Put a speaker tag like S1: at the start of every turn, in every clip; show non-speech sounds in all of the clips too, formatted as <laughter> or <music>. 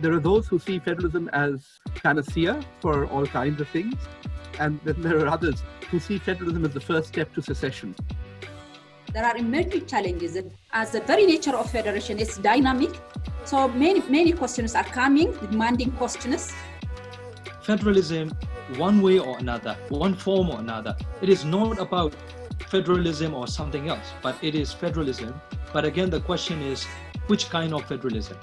S1: There are those who see federalism as panacea for all kinds of things, and then there are others who see federalism as the first step to secession.
S2: There are emerging challenges. As the very nature of federation is dynamic, so many many questions are coming, demanding questions.
S3: Federalism, one way or another, one form or another, it is not about federalism or something else, but it is federalism. But again, the question is which kind of federalism?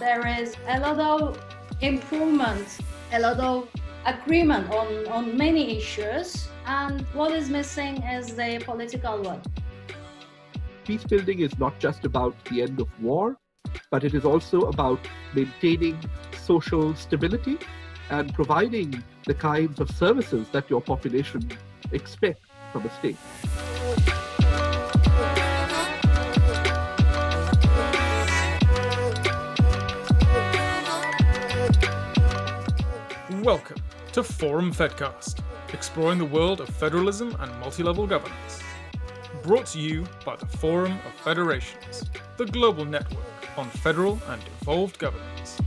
S4: There is a lot of improvement, a lot of agreement on, on many issues, and what is missing is the political one.
S1: Peace building is not just about the end of war, but it is also about maintaining social stability and providing the kinds of services that your population expect from a state.
S5: Welcome to Forum Fedcast, exploring the world of federalism and multi level governance. Brought to you by the Forum of Federations, the global network on federal and devolved governance.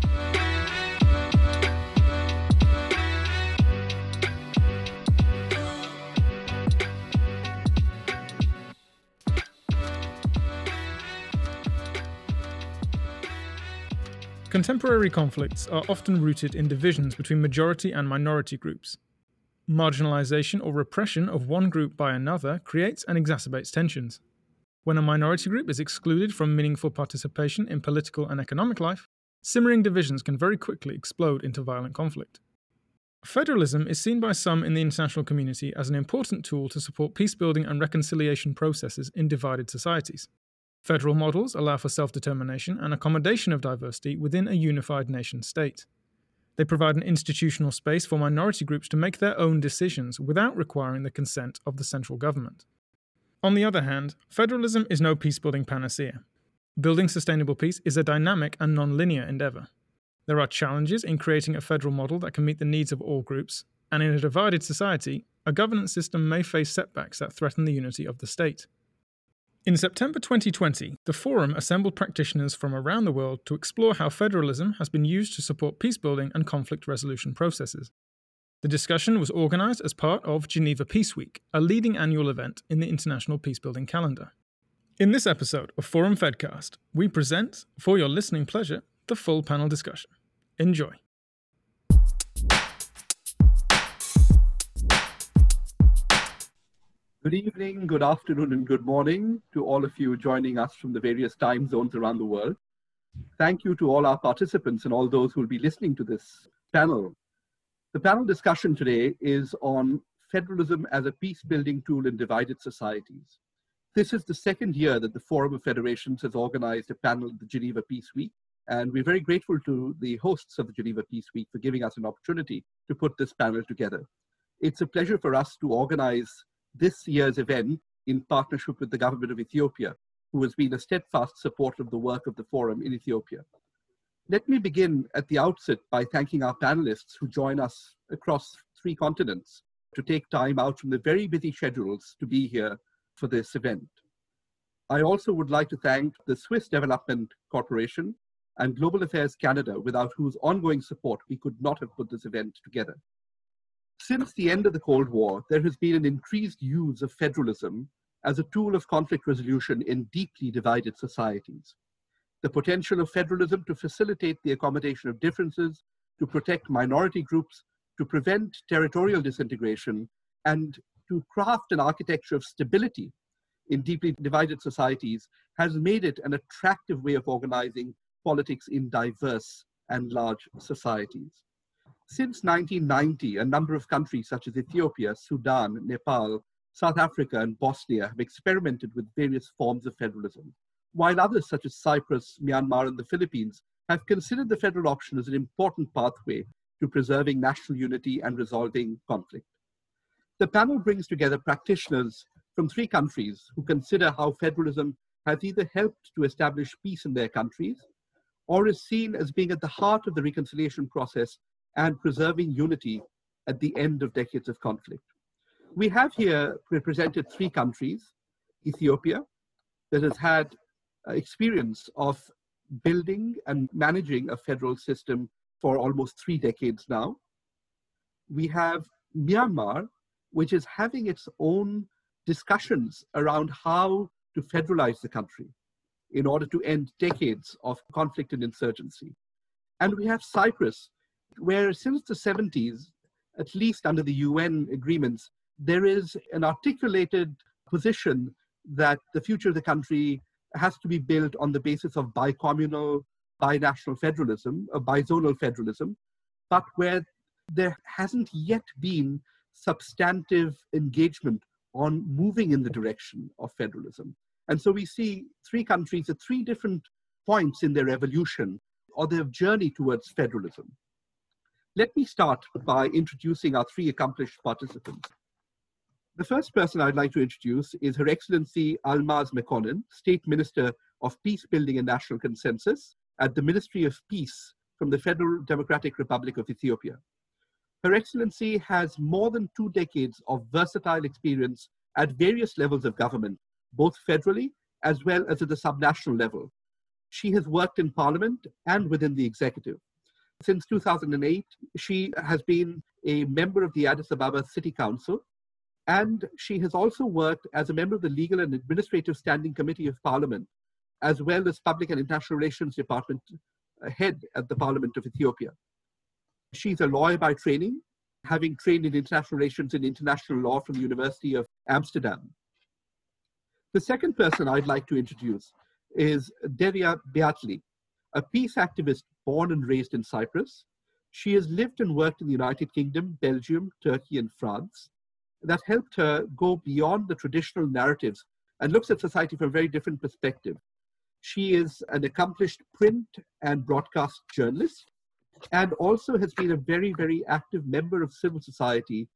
S5: Contemporary conflicts are often rooted in divisions between majority and minority groups. Marginalization or repression of one group by another creates and exacerbates tensions. When a minority group is excluded from meaningful participation in political and economic life, simmering divisions can very quickly explode into violent conflict. Federalism is seen by some in the international community as an important tool to support peacebuilding and reconciliation processes in divided societies. Federal models allow for self determination and accommodation of diversity within a unified nation state. They provide an institutional space for minority groups to make their own decisions without requiring the consent of the central government. On the other hand, federalism is no peace building panacea. Building sustainable peace is a dynamic and non linear endeavour. There are challenges in creating a federal model that can meet the needs of all groups, and in a divided society, a governance system may face setbacks that threaten the unity of the state. In September 2020, the Forum assembled practitioners from around the world to explore how federalism has been used to support peacebuilding and conflict resolution processes. The discussion was organised as part of Geneva Peace Week, a leading annual event in the international peacebuilding calendar. In this episode of Forum Fedcast, we present, for your listening pleasure, the full panel discussion. Enjoy.
S1: Good evening, good afternoon, and good morning to all of you joining us from the various time zones around the world. Thank you to all our participants and all those who will be listening to this panel. The panel discussion today is on federalism as a peace building tool in divided societies. This is the second year that the Forum of Federations has organized a panel at the Geneva Peace Week, and we're very grateful to the hosts of the Geneva Peace Week for giving us an opportunity to put this panel together. It's a pleasure for us to organize this year's event in partnership with the government of Ethiopia, who has been a steadfast supporter of the work of the forum in Ethiopia. Let me begin at the outset by thanking our panelists who join us across three continents to take time out from the very busy schedules to be here for this event. I also would like to thank the Swiss Development Corporation and Global Affairs Canada, without whose ongoing support we could not have put this event together. Since the end of the Cold War, there has been an increased use of federalism as a tool of conflict resolution in deeply divided societies. The potential of federalism to facilitate the accommodation of differences, to protect minority groups, to prevent territorial disintegration, and to craft an architecture of stability in deeply divided societies has made it an attractive way of organizing politics in diverse and large societies. Since 1990, a number of countries such as Ethiopia, Sudan, Nepal, South Africa, and Bosnia have experimented with various forms of federalism, while others such as Cyprus, Myanmar, and the Philippines have considered the federal option as an important pathway to preserving national unity and resolving conflict. The panel brings together practitioners from three countries who consider how federalism has either helped to establish peace in their countries or is seen as being at the heart of the reconciliation process and preserving unity at the end of decades of conflict. We have here represented three countries Ethiopia, that has had uh, experience of building and managing a federal system for almost three decades now. We have Myanmar, which is having its own discussions around how to federalize the country in order to end decades of conflict and insurgency. And we have Cyprus, where since the 70s, at least under the UN agreements, there is an articulated position that the future of the country has to be built on the basis of bicommunal, binational federalism, a bizonal federalism, but where there hasn't yet been substantive engagement on moving in the direction of federalism. And so we see three countries at three different points in their evolution or their journey towards federalism. Let me start by introducing our three accomplished participants. The first person I'd like to introduce is Her Excellency Almaz Mekonnen, State Minister of Peace Building and National Consensus at the Ministry of Peace from the Federal Democratic Republic of Ethiopia. Her Excellency has more than two decades of versatile experience at various levels of government, both federally as well as at the subnational level. She has worked in Parliament and within the executive. Since 2008, she has been a member of the Addis Ababa City Council and she has also worked as a member of the Legal and Administrative Standing Committee of Parliament, as well as Public and International Relations Department uh, head at the Parliament of Ethiopia. She's a lawyer by training, having trained in international relations and international law from the University of Amsterdam. The second person I'd like to introduce is Derya Beyatlı, a peace activist born and raised in Cyprus. She has lived and worked in the United Kingdom, Belgium, Turkey, and France that helped her go beyond the traditional narratives and looks at society from a very different perspective. She is an accomplished print and broadcast journalist and also has been a very, very active member of civil society,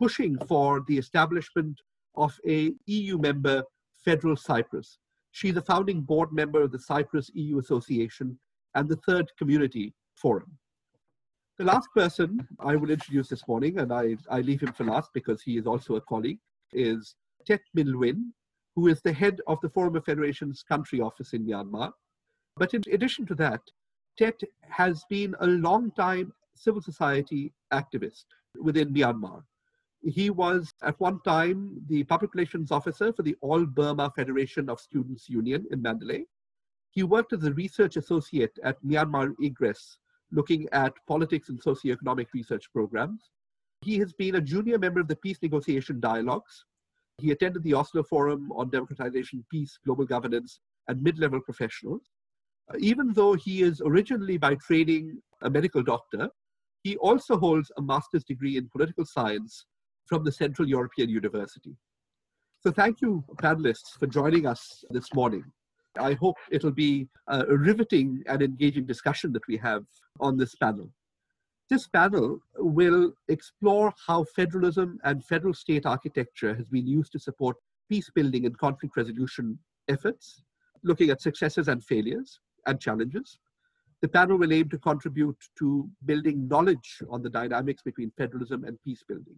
S1: pushing for the establishment of a EU member, Federal Cyprus. She's a founding board member of the Cyprus EU Association and the Third Community Forum. The last person I will introduce this morning, and I, I leave him for last because he is also a colleague, is Tet Min who is the head of the Forum of Federations country office in Myanmar. But in addition to that, Tet has been a long time civil society activist within Myanmar. He was at one time the public relations officer for the All Burma Federation of Students Union in Mandalay. He worked as a research associate at Myanmar Egress, looking at politics and socioeconomic research programs. He has been a junior member of the Peace Negotiation Dialogues. He attended the Oslo Forum on Democratization, Peace, Global Governance, and mid level professionals. Uh, even though he is originally by training a medical doctor, he also holds a master's degree in political science from the Central European University. So, thank you, panelists, for joining us this morning. I hope it'll be a riveting and engaging discussion that we have on this panel. This panel will explore how federalism and federal state architecture has been used to support peace building and conflict resolution efforts, looking at successes and failures and challenges. The panel will aim to contribute to building knowledge on the dynamics between federalism and peace building.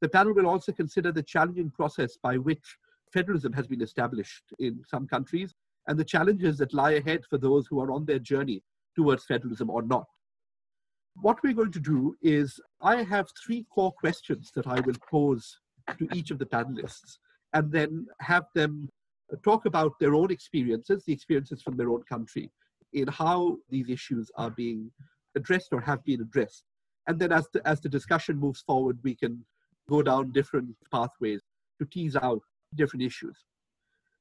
S1: The panel will also consider the challenging process by which federalism has been established in some countries and the challenges that lie ahead for those who are on their journey towards federalism or not. What we're going to do is I have three core questions that I will pose to each of the panelists and then have them talk about their own experiences, the experiences from their own country, in how these issues are being addressed or have been addressed. And then as the, as the discussion moves forward, we can go down different pathways to tease out different issues.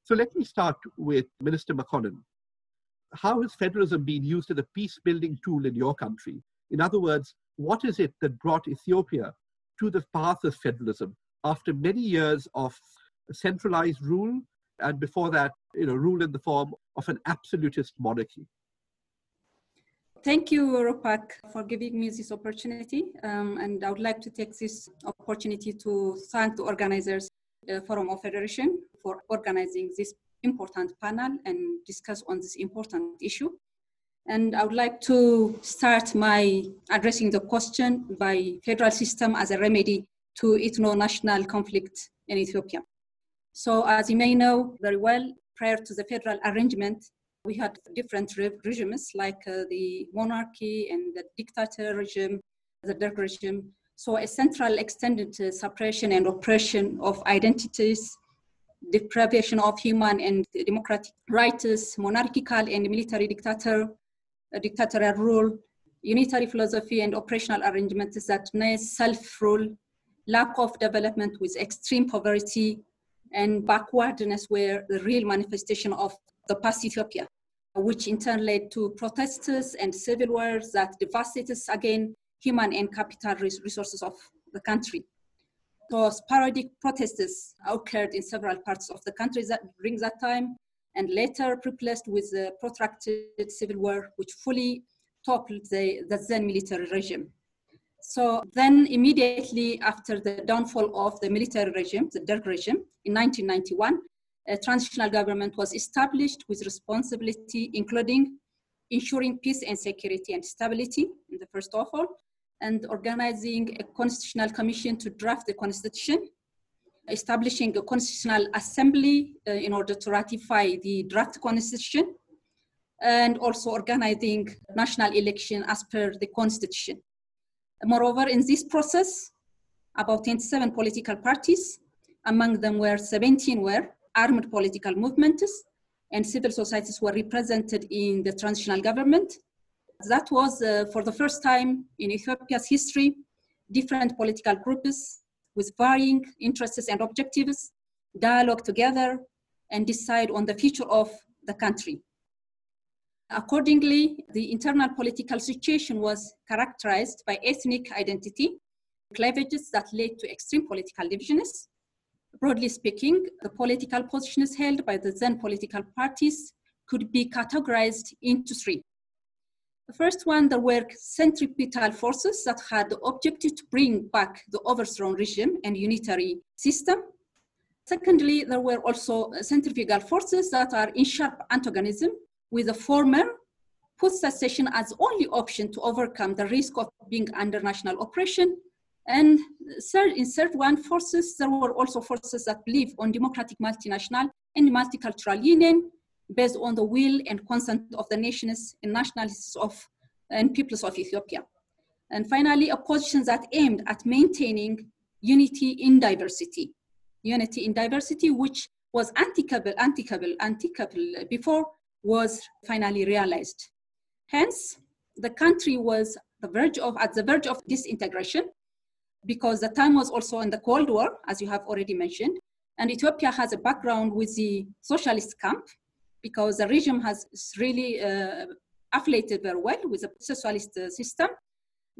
S1: So let me start with Minister Mekonnen. How has federalism been used as a peace building tool in your country? In other words, what is it that brought Ethiopia to the path of federalism after many years of centralized rule and before that, you know, rule in the form of an absolutist monarchy?
S2: Thank you, Rupak, for giving me this opportunity. Um, and I would like to take this opportunity to thank the organizers Forum of Federation for organizing this important panel and discuss on this important issue. And I would like to start my addressing the question by federal system as a remedy to ethno-national conflict in Ethiopia. So as you may know very well, prior to the federal arrangement, we had different re- regimes like uh, the monarchy and the dictator regime, the Derg regime. So a central extended uh, suppression and oppression of identities, deprivation of human and democratic rights, monarchical and military dictator, uh, dictatorial rule, unitary philosophy and operational arrangements that self-rule, lack of development with extreme poverty, and backwardness were the real manifestation of the past Ethiopia, which in turn led to protests and civil wars that devastated again human and capital resources of the country. So sporadic protests occurred in several parts of the country during that time, and later replaced with a protracted civil war, which fully toppled the, the then military regime. So then immediately after the downfall of the military regime, the Derg regime, in 1991, a transitional government was established with responsibility including ensuring peace and security and stability in the first of all, and organizing a constitutional commission to draft the constitution, establishing a constitutional assembly uh, in order to ratify the draft constitution, and also organizing national election as per the constitution. Moreover, in this process, about 27 political parties, among them were 17 were armed political movements, and civil societies were represented in the transitional government. That was uh, for the first time in Ethiopia's history, different political groups with varying interests and objectives dialogue together and decide on the future of the country. Accordingly, the internal political situation was characterized by ethnic identity, cleavages that led to extreme political divisions. Broadly speaking, the political positions held by the then political parties could be categorized into three. The first one, there were centripetal forces that had the objective to bring back the overthrown regime and unitary system. Secondly, there were also uh, centrifugal forces that are in sharp antagonism with the former put secession as only option to overcome the risk of being under national oppression. And third, in third one, forces, there were also forces that believe on democratic multinational and multicultural union based on the will and consent of the nations and nationalists of and peoples of Ethiopia. And finally, a position that aimed at maintaining unity in diversity. Unity in diversity, which was anti-cable, anti-cable, anti-cable before was finally realized. Hence, the country was the verge of, at the verge of disintegration because the time was also in the Cold War, as you have already mentioned. And Ethiopia has a background with the socialist camp because the regime has really uh, affiliated very well with the socialist uh, system.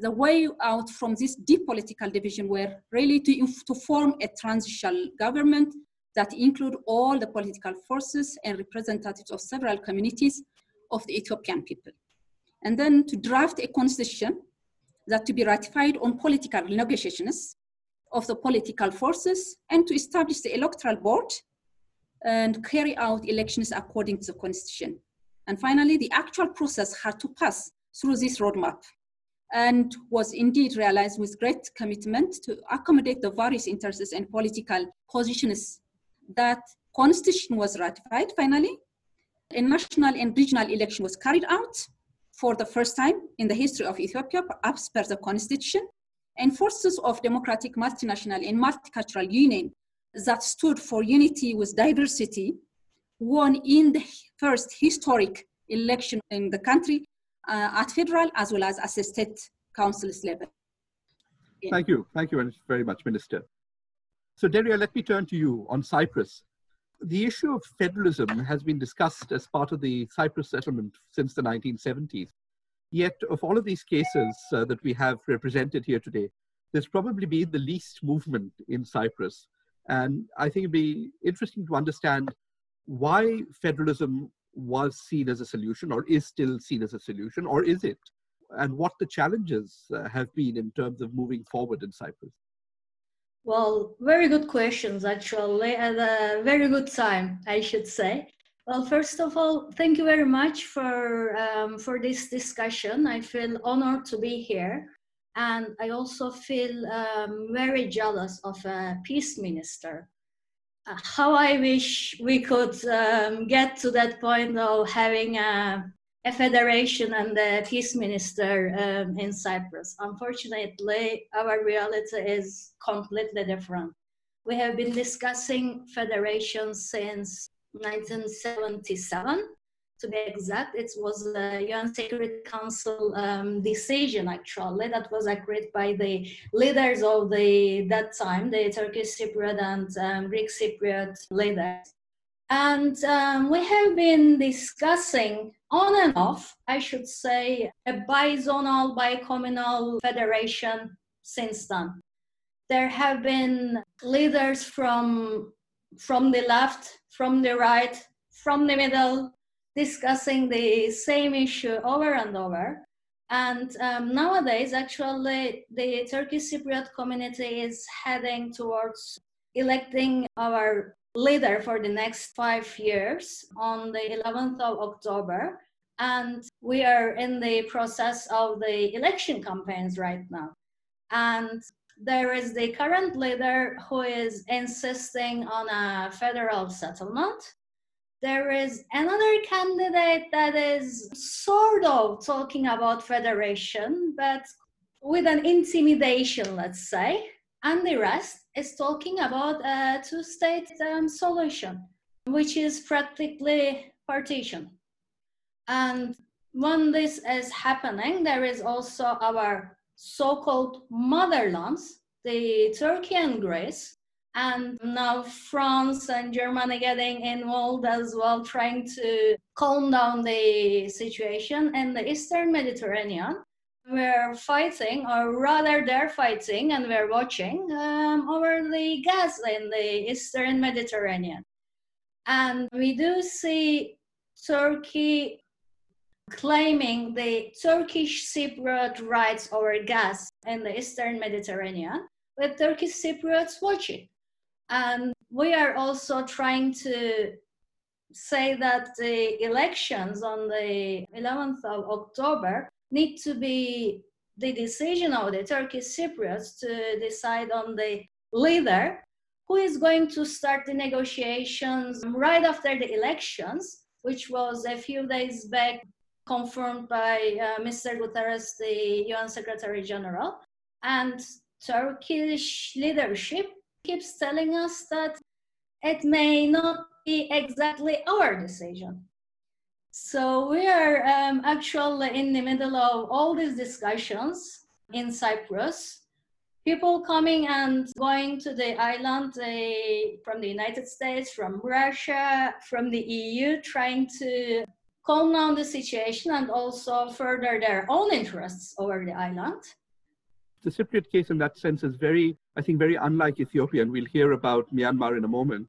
S2: The way out from this deep political division were really to, to form a transitional government that include all the political forces and representatives of several communities of the Ethiopian people. And then to draft a constitution that to be ratified on political negotiations of the political forces and to establish the electoral board and carry out elections according to the constitution. And finally, the actual process had to pass through this roadmap and was indeed realized with great commitment to accommodate the various interests and political positions that constitution was ratified finally. A national and regional election was carried out for the first time in the history of Ethiopia as per the constitution. And forces of democratic, multinational, and multicultural union that stood for unity with diversity won in the first historic election in the country uh, at federal as well as at state councils level.
S1: Thank you. Thank you very much, Minister. So, Derya, let me turn to you on Cyprus. The issue of federalism has been discussed as part of the Cyprus settlement since the 1970s. Yet, of all of these cases uh, that we have represented here today, there's probably been the least movement in Cyprus. And I think it'd be interesting to understand why federalism was seen as a solution or is still seen as a solution, or is it? And what the challenges uh, have been in terms of moving forward in Cyprus.
S4: Well, very good questions, actually, at a very good time, I should say. Well, first of all, thank you very much for, um, for this discussion. I feel honored to be here. And I also feel um, very jealous of a peace minister. how I wish we could um, get to that point of having a, a federation and a peace minister um, in Cyprus. Unfortunately, our reality is completely different. We have been discussing federation since 1977 to be exact, it was a UN Security Council um, decision actually that was agreed by the leaders of the that time, the Turkish Cypriot and um, Greek Cypriot leaders. And um, we have been discussing on and off, I should say, a bizonal, bicommunal federation since then. There have been leaders from, from the left, from the right, from the middle, discussing the same issue over and over. And um, nowadays, actually, the Turkish Cypriot community is heading towards electing our leader for the next five years on the 11th of October. And we are in the process of the election campaigns right now. And there is the current leader who is insisting on a federal settlement there is another candidate that is sort of talking about federation, but with an intimidation, let's say. And the rest is talking about a two state um, solution, which is practically partition. And when this is happening, there is also our so called motherlands, the Turkey and Greece, and now France and Germany getting involved as well, trying to calm down the situation in the Eastern Mediterranean. We're fighting, or rather, they're fighting, and we're watching um, over the gas in the Eastern Mediterranean. And we do see Turkey claiming the Turkish Cypriot rights over gas in the Eastern Mediterranean, with Turkish Cypriots watching. And we are also trying to say that the elections on the 11th of October need to be the decision of the Turkish Cypriots to decide on the leader who is going to start the negotiations right after the elections, which was a few days back confirmed by uh, Mr. Guterres, the UN Secretary General. And Turkish leadership keeps telling us that it may not be exactly our decision. So we are um, actually in the middle of all these discussions in Cyprus. People coming and going to the island uh, from the United States, from Russia, from the EU, trying to calm down the situation and also further their own interests over the island
S1: the Cypriot case in that sense is very, I think, very unlike Ethiopia, and we'll hear about Myanmar in a moment,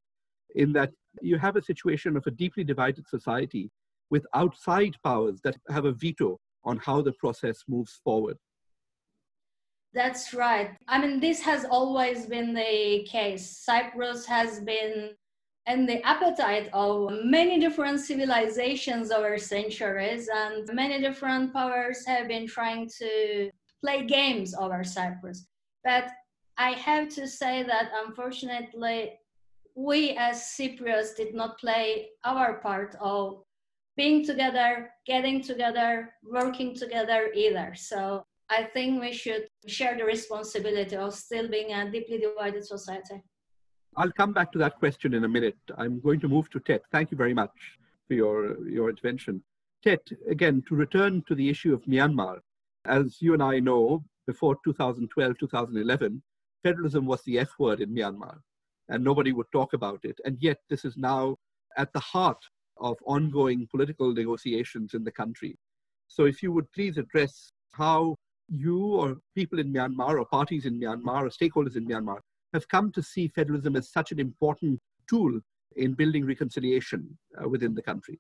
S1: in that you have a situation of a deeply divided society with outside powers that have a veto on how the process moves forward.
S4: That's right. I mean, this has always been the case. Cyprus has been in the appetite of many different civilizations over centuries, and many different powers have been trying to play games over Cyprus. But I have to say that unfortunately, we as Cypriots did not play our part of being together, getting together, working together either. So I think we should share the responsibility of still being a deeply divided society.
S1: I'll come back to that question in a minute. I'm going to move to Tet. Thank you very much for your, your intervention. Tet, again, to return to the issue of Myanmar, as you and I know, before 2012, 2011, federalism was the F word in Myanmar, and nobody would talk about it. And yet, this is now at the heart of ongoing political negotiations in the country. So, if you would please address how you or people in Myanmar or parties in Myanmar or stakeholders in Myanmar have come to see federalism as such an important tool in building reconciliation uh, within the country.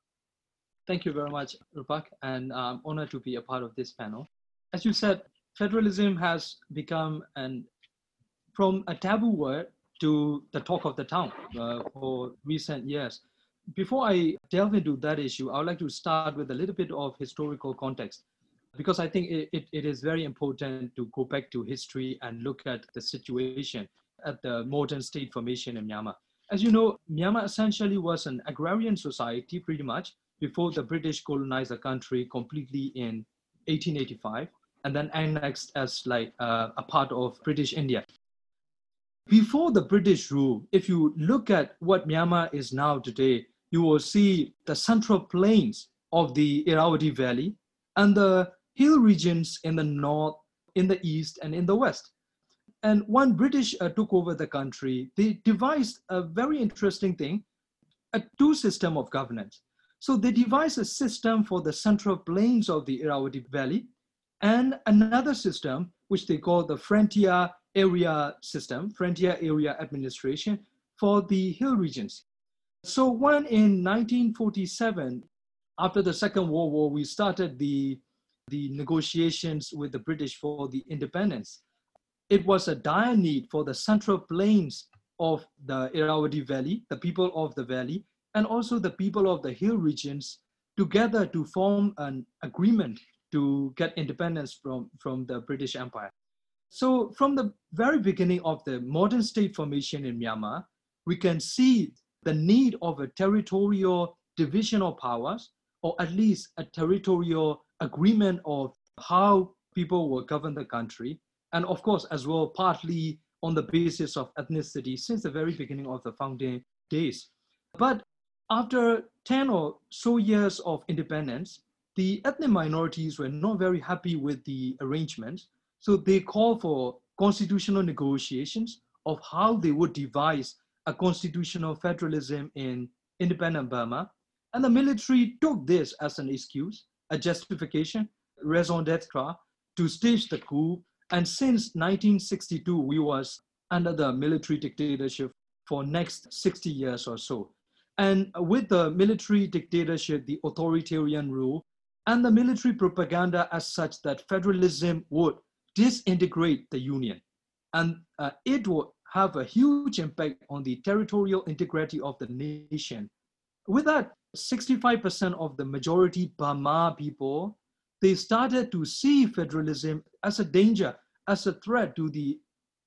S3: Thank you very much, Rupak, and I'm honored to be a part of this panel as you said, federalism has become an from a taboo word to the talk of the town uh, for recent years. Before I delve into that issue, I would like to start with a little bit of historical context because I think it, it, it is very important to go back to history and look at the situation at the modern state formation in Myanmar. As you know, Myanmar essentially was an agrarian society pretty much before the British colonized the country completely in 1885 and then annexed as like uh, a part of British India. Before the British rule, if you look at what Myanmar is now today, you will see the central plains of the Irrawaddy Valley and the hill regions in the north, in the east, and in the west. And when British uh, took over the country, they devised a very interesting thing, a two system of governance. So they devised a system for the central plains of the Irrawaddy Valley and another system, which they call the frontier area system, frontier area administration for the hill regions. So when in 1947, after the Second World War, we started the, the negotiations with the British for the independence, it was a dire need for the central plains of the Irrawaddy Valley, the people of the valley, and also the people of the hill regions together to form an agreement to get independence from, from the British Empire. So from the very beginning of the modern state formation in Myanmar, we can see the need of a territorial division of powers, or at least a territorial agreement of how people will govern the country. And of course, as well, partly on the basis of ethnicity since the very beginning of the founding days. But after 10 or so years of independence, the ethnic minorities were not very happy with the arrangements. So they called for constitutional negotiations of how they would devise a constitutional federalism in independent Burma. And the military took this as an excuse, a justification, raison d'etre, to stage the coup. And since 1962, we was under the military dictatorship for next 60 years or so. And with the military dictatorship, the authoritarian rule, and the military propaganda as such that federalism would disintegrate the union. And uh, it will have a huge impact on the territorial integrity of the nation. With that, 65% of the majority Burma people, they started to see federalism as a danger, as a threat to the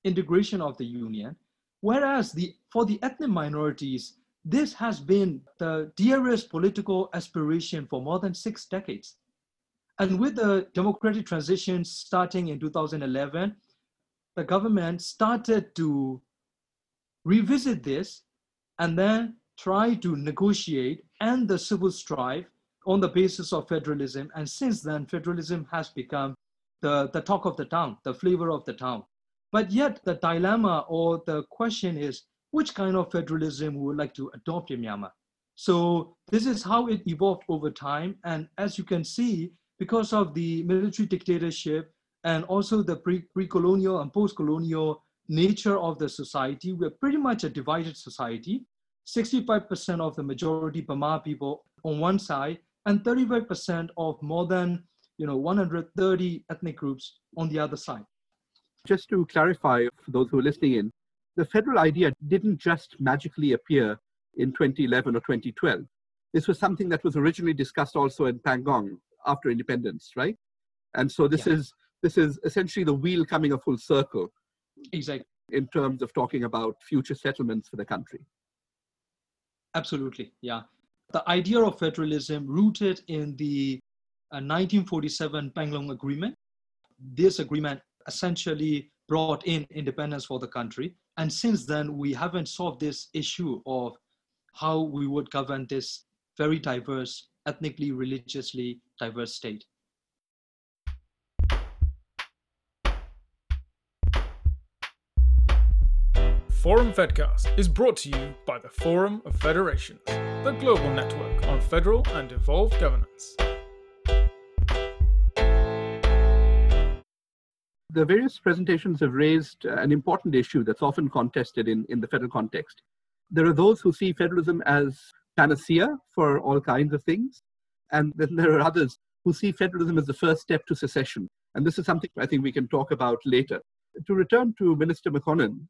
S3: integration of the union. Whereas the, for the ethnic minorities, this has been the dearest political aspiration for more than six decades. And with the democratic transition starting in 2011, the government started to revisit this and then try to negotiate and the civil strife on the basis of federalism. And since then, federalism has become the, the talk of the town, the flavor of the town. But yet the dilemma or the question is, which kind of federalism we would like to adopt in Myanmar? So this is how it evolved over time. And as you can see, because of the military dictatorship and also the pre- pre-colonial and post-colonial nature of the society, we're pretty much a divided society. 65% of the majority Burma people on one side and 35% of more than you know 130 ethnic groups on the other side.
S1: Just to clarify for those who are listening in, the federal idea didn't just magically appear in 2011 or 2012. This was something that was originally discussed also in Panglong after independence, right? And so this yeah. is this is essentially the wheel coming a full circle.
S3: Exactly.
S1: In terms of talking about future settlements for the country.
S3: Absolutely, yeah. The idea of federalism rooted in the uh, 1947 Panglong Agreement. This agreement essentially brought in independence for the country. And since then, we haven't solved this issue of how we would govern this very diverse, ethnically, religiously diverse state.
S5: Forum Fedcast is brought to you by the Forum of Federations, the global network on federal and devolved governance.
S1: The various presentations have raised uh, an important issue that's often contested in, in the federal context. There are those who see federalism as panacea for all kinds of things, and then there are others who see federalism as the first step to secession. And this is something I think we can talk about later. To return to Minister Mekonnen,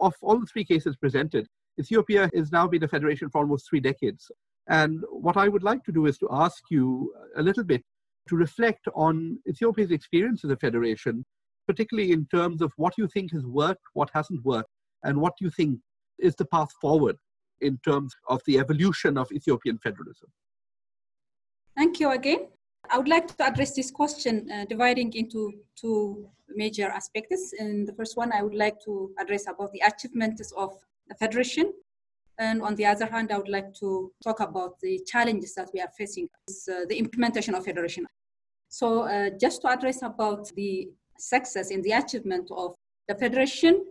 S1: of all the three cases presented, Ethiopia has now been a federation for almost three decades. And what I would like to do is to ask you a little bit to reflect on Ethiopia's experience as a federation, particularly in terms of what you think has worked, what hasn't worked, and what you think is the path forward in terms of the evolution of Ethiopian federalism?
S2: Thank you again. I would like to address this question uh, dividing into two major aspects. In the first one, I would like to address about the achievements of the federation. And on the other hand, I would like to talk about the challenges that we are facing, is, uh, the implementation of federation. So uh, just to address about the success in the achievement of the federation,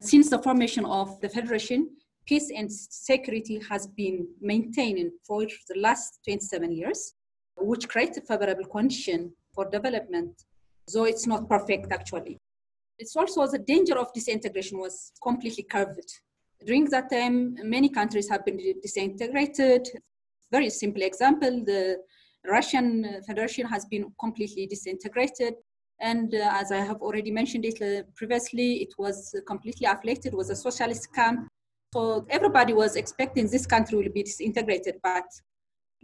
S2: since the formation of the federation, peace and security has been maintained for the last 27 years which creates a favorable condition for development, though it's not perfect actually. It's also the danger of disintegration was completely curved. During that time, many countries have been disintegrated. Very simple example, the Russian Federation has been completely disintegrated. And uh, as I have already mentioned it uh, previously, it was completely afflicted, it was a socialist camp. So everybody was expecting this country will be disintegrated, but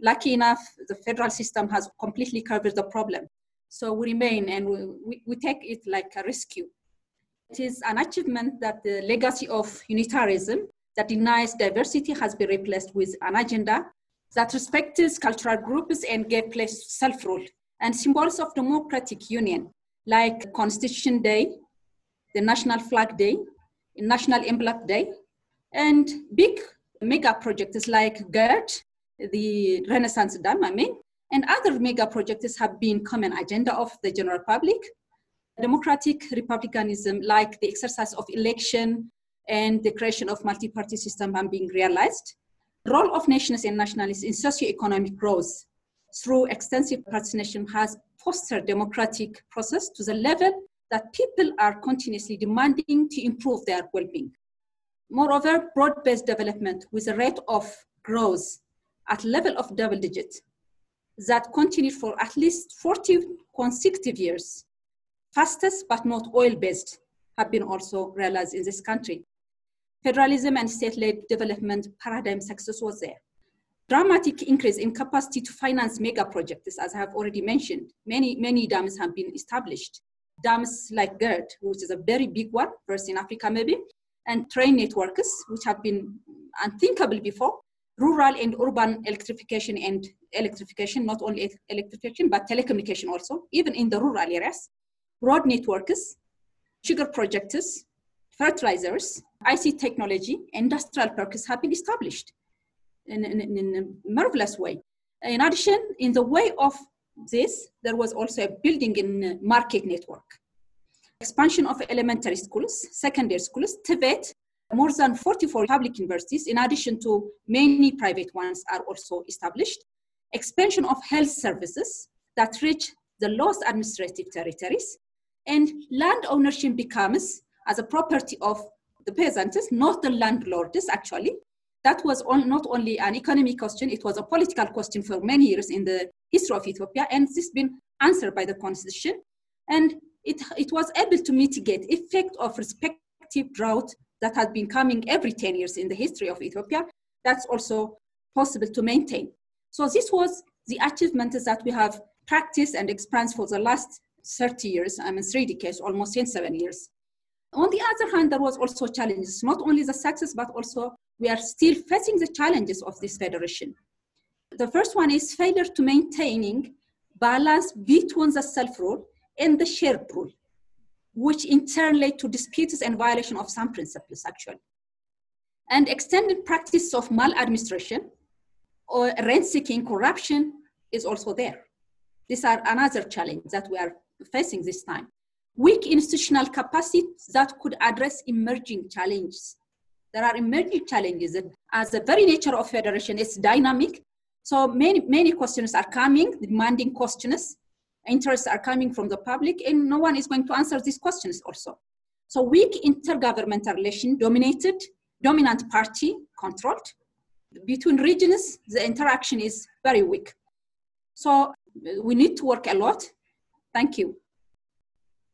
S2: lucky enough, the federal system has completely covered the problem. So we remain and we, we take it like a rescue. It is an achievement that the legacy of unitarianism that denies diversity has been replaced with an agenda that respects cultural groups and gave place to self-rule and symbols of democratic union like Constitution Day, the National Flag Day, National Emblem Day, and big mega projects like GERD the Renaissance Dam, I mean, and other mega projects have been common agenda of the general public. Democratic republicanism, like the exercise of election and the creation of multi-party system are being realized. Role of nations and nationalists in socio-economic growth through extensive participation has fostered democratic process to the level that people are continuously demanding to improve their well-being. Moreover, broad-based development with a rate of growth at level of double digit that continued for at least 40 consecutive years. Fastest but not oil-based have been also realized in this country. Federalism and state-led development paradigm success was there. Dramatic increase in capacity to finance mega projects, as I have already mentioned. Many, many dams have been established. Dams like GERD, which is a very big one, first in Africa maybe, and train networks, which have been unthinkable before, rural and urban electrification and electrification, not only electrification, but telecommunication also, even in the rural areas, road networks, sugar projects, fertilizers, IC technology, industrial parks have been established in, in, in a marvelous way. In addition, in the way of this, there was also a building in market network. Expansion of elementary schools, secondary schools, TVET, more than 44 public universities, in addition to many private ones, are also established. Expansion of health services that reach the lost administrative territories. And land ownership becomes as a property of the peasants, not the landlords, actually. That was not only an economic question, it was a political question for many years in the history of Ethiopia, and this has been answered by the constitution. And it, it was able to mitigate effect of respective drought that had been coming every 10 years in the history of Ethiopia, that's also possible to maintain. So this was the achievement that we have practiced and experienced for the last 30 years, I mean three decades, almost in seven years. On the other hand, there was also challenges, not only the success, but also we are still facing the challenges of this federation. The first one is failure to maintaining balance between the self-rule and the shared rule which in turn led to disputes and violation of some principles actually. And extended practice of maladministration or rent-seeking corruption is also there. These are another challenge that we are facing this time. Weak institutional capacity that could address emerging challenges. There are emerging challenges as the very nature of federation is dynamic. So many, many questions are coming, demanding questions interests are coming from the public and no one is going to answer these questions also. So weak intergovernmental relation dominated, dominant party controlled. Between regions, the interaction is very weak. So we need to work a lot. Thank you.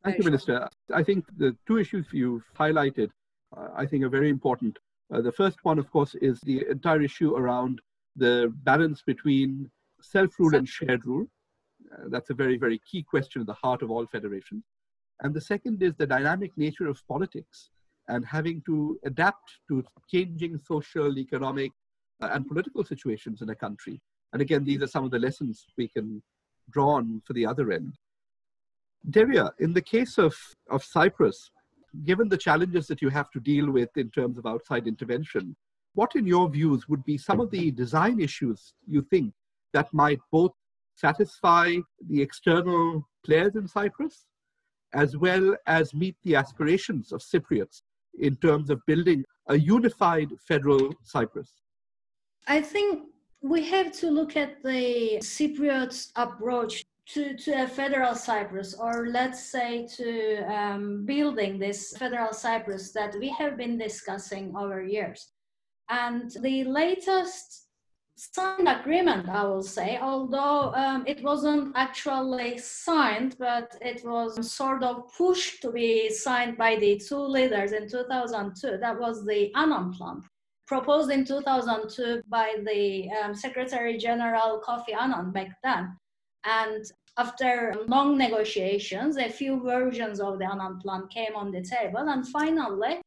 S1: Thank you, Minister. I think the two issues you've highlighted, uh, I think, are very important. Uh, the first one, of course, is the entire issue around the balance between self rule and shared rule. Uh, that's a very, very key question at the heart of all federations. And the second is the dynamic nature of politics and having to adapt to changing social, economic, uh, and political situations in a country. And again, these are some of the lessons we can draw on for the other end. Derya, in the case of, of Cyprus, given the challenges that you have to deal with in terms of outside intervention, what, in your views, would be some of the design issues you think that might both satisfy the external players in Cyprus as well as meet the aspirations of Cypriots in terms of building a unified federal Cyprus?
S4: I think we have to look at the Cypriot approach to, to a federal Cyprus, or let's say to um, building this federal Cyprus that we have been discussing over years. And the latest signed agreement, I will say, although um, it wasn't actually signed, but it was sort of pushed to be signed by the two leaders in 2002. That was the Annan Plan, proposed in 2002 by the um, Secretary General Kofi Annan back then. And after long negotiations, a few versions of the Annan Plan came on the table, and finally,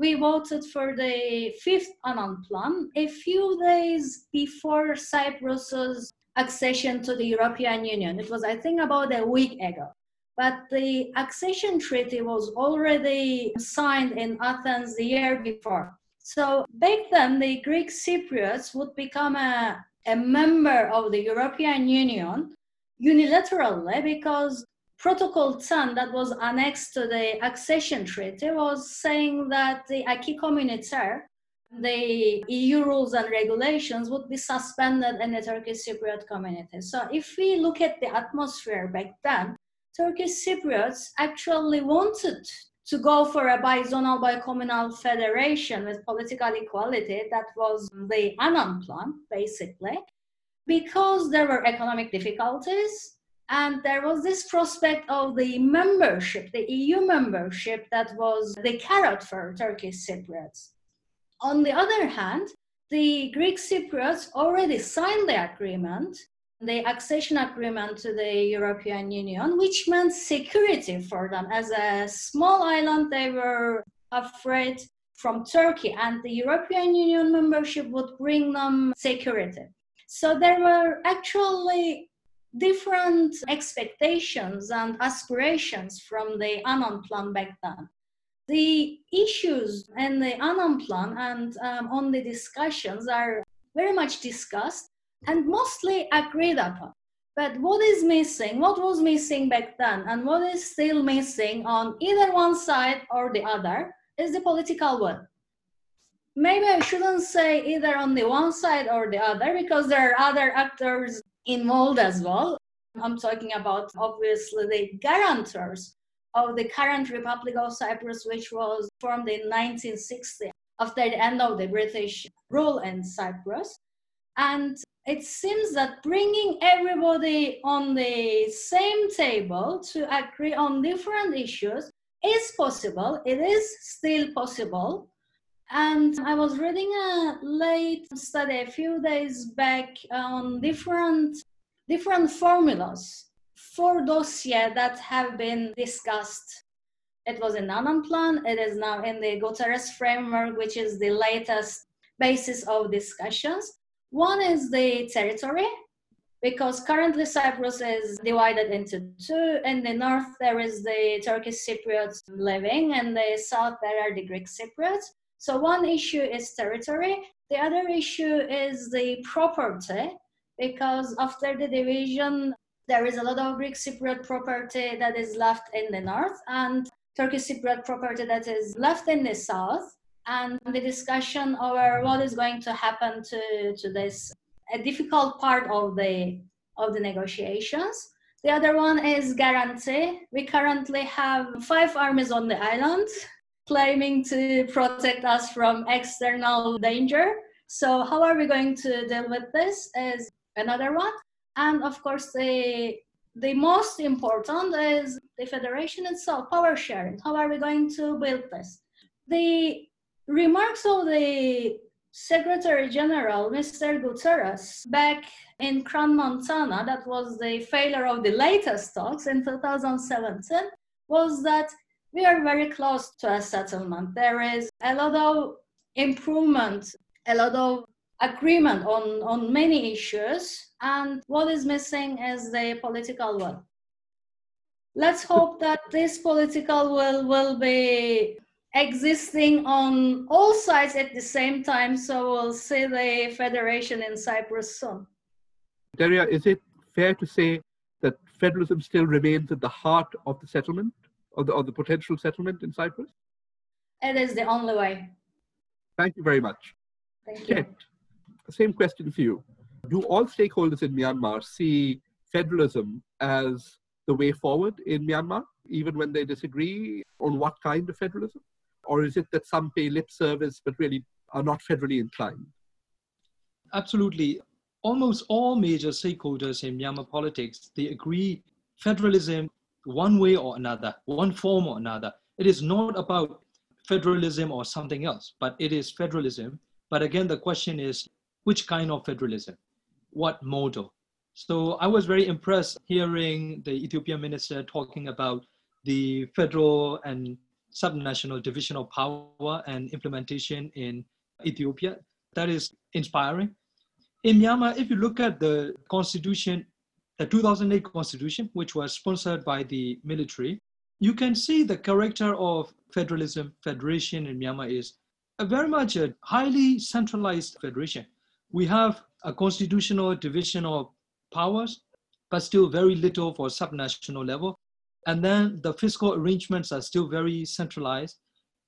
S4: we voted for the fifth Annan Plan a few days before Cyprus's accession to the European Union. It was, I think, about a week ago. But the accession treaty was already signed in Athens the year before. So back then, the Greek Cypriots would become a, a member of the European Union unilaterally because Protocol 10 that was annexed to the accession treaty was saying that the acquis communautaire, the EU rules and regulations would be suspended in the Turkish Cypriot community. So if we look at the atmosphere back then, Turkish Cypriots actually wanted to go for a bizonal bicommunal federation with political equality. That was the Annan plan, basically, because there were economic difficulties and there was this prospect of the membership, the EU membership, that was the carrot for Turkish Cypriots. On the other hand, the Greek Cypriots already signed the agreement, the accession agreement to the European Union, which meant security for them. As a small island, they were afraid from Turkey, and the European Union membership would bring them security. So there were actually different expectations and aspirations from the Annan plan back then. The issues in the Annan plan and um, on the discussions are very much discussed and mostly agreed upon. But what is missing, what was missing back then, and what is still missing on either one side or the other is the political will. Maybe I shouldn't say either on the one side or the other because there are other actors involved as well. I'm talking about obviously the guarantors of the current Republic of Cyprus, which was formed in 1960 after the end of the British rule in Cyprus. And it seems that bringing everybody on the same table to agree on different issues is possible. It is still possible. And I was reading a late study a few days back on different different formulas for dossier that have been discussed. It was in Annan plan. It is now in the Guterres framework, which is the latest basis of discussions. One is the territory, because currently Cyprus is divided into two. In the north, there is the Turkish Cypriots living, and in the south, there are the Greek Cypriots. So one issue is territory. The other issue is the property, because after the division, there is a lot of Greek Cypriot property that is left in the north and Turkish Cypriot property that is left in the south. And the discussion over what is going to happen to, to this a difficult part of the of the negotiations. The other one is guarantee. We currently have five armies on the island claiming to protect us from external danger. So how are we going to deal with this is another one. And of course, the, the most important is the federation itself, power sharing. How are we going to build this? The remarks of the Secretary General, Mr. Guterres, back in Crans-Montana, that was the failure of the latest talks in 2017, was that we are very close to a settlement. There is a lot of improvement, a lot of agreement on, on many issues, and what is missing is the political will. Let's hope that this political will will be existing on all sides at the same time, so we'll see the federation in Cyprus soon.
S1: Derya, is it fair to say that federalism still remains at the heart of the settlement, of the, of the potential settlement in Cyprus?
S4: It is the only way.
S1: Thank you very much.
S4: Thank you.
S1: Ket, same question for you. Do all stakeholders in Myanmar see federalism as the way forward in Myanmar, even when they disagree on what kind of federalism? Or is it that some pay lip service but really are not federally inclined?
S3: Absolutely. Almost all major stakeholders in Myanmar politics, they agree federalism one way or another, one form or another. It is not about federalism or something else, but it is federalism. But again, the question is which kind of federalism? What model? So I was very impressed hearing the Ethiopian minister talking about the federal and subnational division of power and implementation in Ethiopia. That is inspiring. In Myanmar, if you look at the constitution, the 2008 constitution, which was sponsored by the military, you can see the character of federalism, federation in Myanmar is a very much a highly centralized federation. We have a constitutional division of powers, but still very little for subnational level. And then the fiscal arrangements are still very centralized.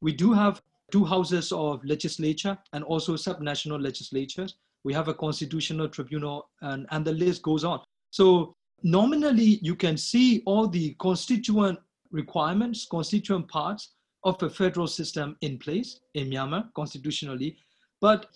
S3: We do have two houses of legislature and also subnational legislatures. We have a constitutional tribunal, and, and the list goes on. So nominally, you can see all the constituent requirements, constituent parts of a federal system in place in Myanmar constitutionally. But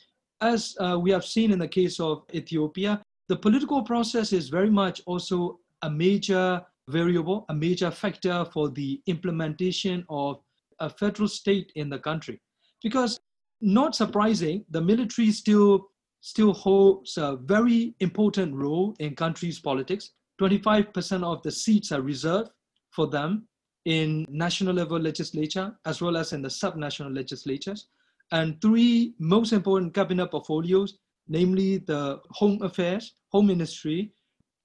S3: as uh, we have seen in the case of Ethiopia, the political process is very much also a major variable, a major factor for the implementation of a federal state in the country. Because not surprising, the military still still holds a very important role in country's politics. 25% of the seats are reserved for them in national level legislature as well as in the subnational legislatures. And three most important cabinet portfolios, namely the Home Affairs, Home Ministry,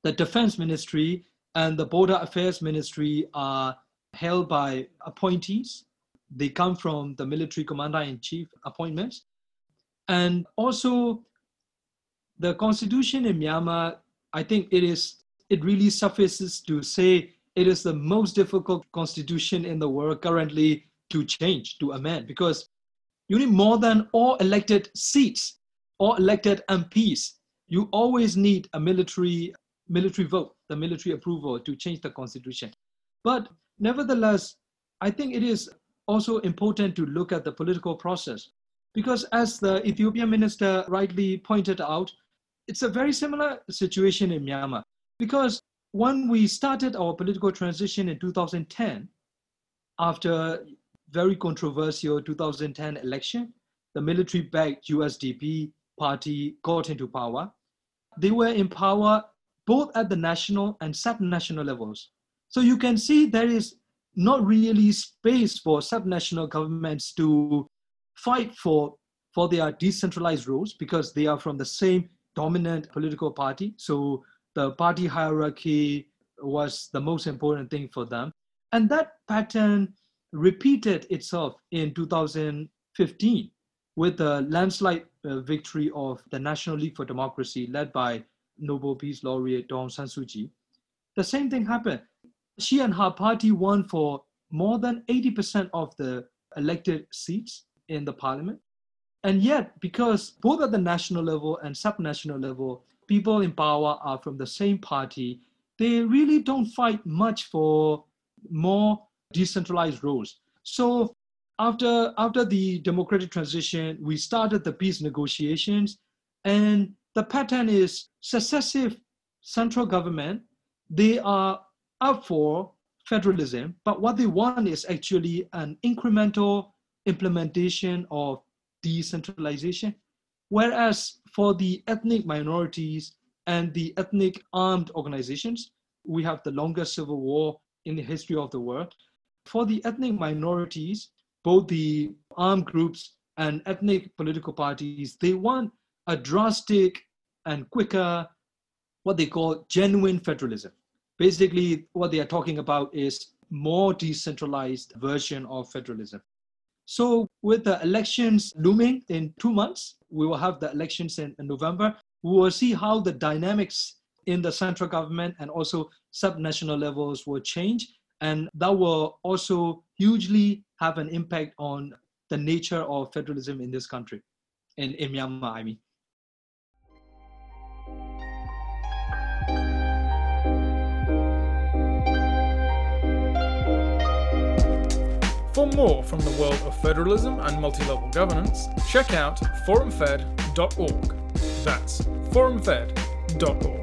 S3: the Defense Ministry, and the Border Affairs Ministry are held by appointees. They come from the military commander in chief appointments. And also, the constitution in Myanmar, I think it is, it really suffices to say it is the most difficult constitution in the world currently to change, to amend, because you need more than all elected seats, or elected MPs. You always need a military military vote, the military approval to change the constitution. But nevertheless, I think it is also important to look at the political process because as the Ethiopian minister rightly pointed out, it's a very similar situation in Myanmar because when we started our political transition in 2010, after very controversial 2010 election, the military-backed USDP party got into power. They were in power both at the national and subnational levels. So you can see there is not really space for subnational governments to fight for, for their decentralized roles because they are from the same dominant political party. So the party hierarchy was the most important thing for them. And that pattern repeated itself in 2015 with the landslide uh, victory of the National League for Democracy led by Nobel Peace Laureate Aung San Suu Kyi. The same thing happened. She and her party won for more than 80% of the elected seats in the parliament. And yet, because both at the national level and subnational level, people in power are from the same party, they really don't fight much for more decentralized roles. So after, after the democratic transition, we started the peace negotiations, and the pattern is successive central government, they are up for federalism, but what they want is actually an incremental implementation of decentralization. Whereas for the ethnic minorities and the ethnic armed organizations, we have the longest civil war in the history of the world. For the ethnic minorities, both the armed groups and ethnic political parties, they want a drastic and quicker, what they call genuine federalism. Basically, what they are talking about is more decentralized version of federalism. So, with the elections looming in two months, we will have the elections in, November. We will see how the dynamics in the central government and also subnational levels will change. And that will also hugely have an impact on the nature of federalism in this country, in, in Myanmar, I mean.
S5: More from the world of federalism and multi-level governance, check out forumfed.org. That's forumfed.org.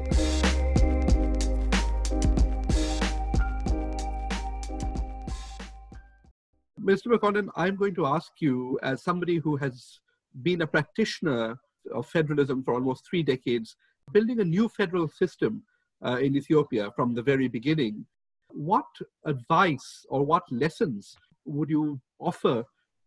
S1: Mr. McCondon, I'm going to ask you, as somebody who has been a practitioner of federalism for almost three decades, building a new federal system uh, in Ethiopia from the very beginning, what advice or what lessons would you offer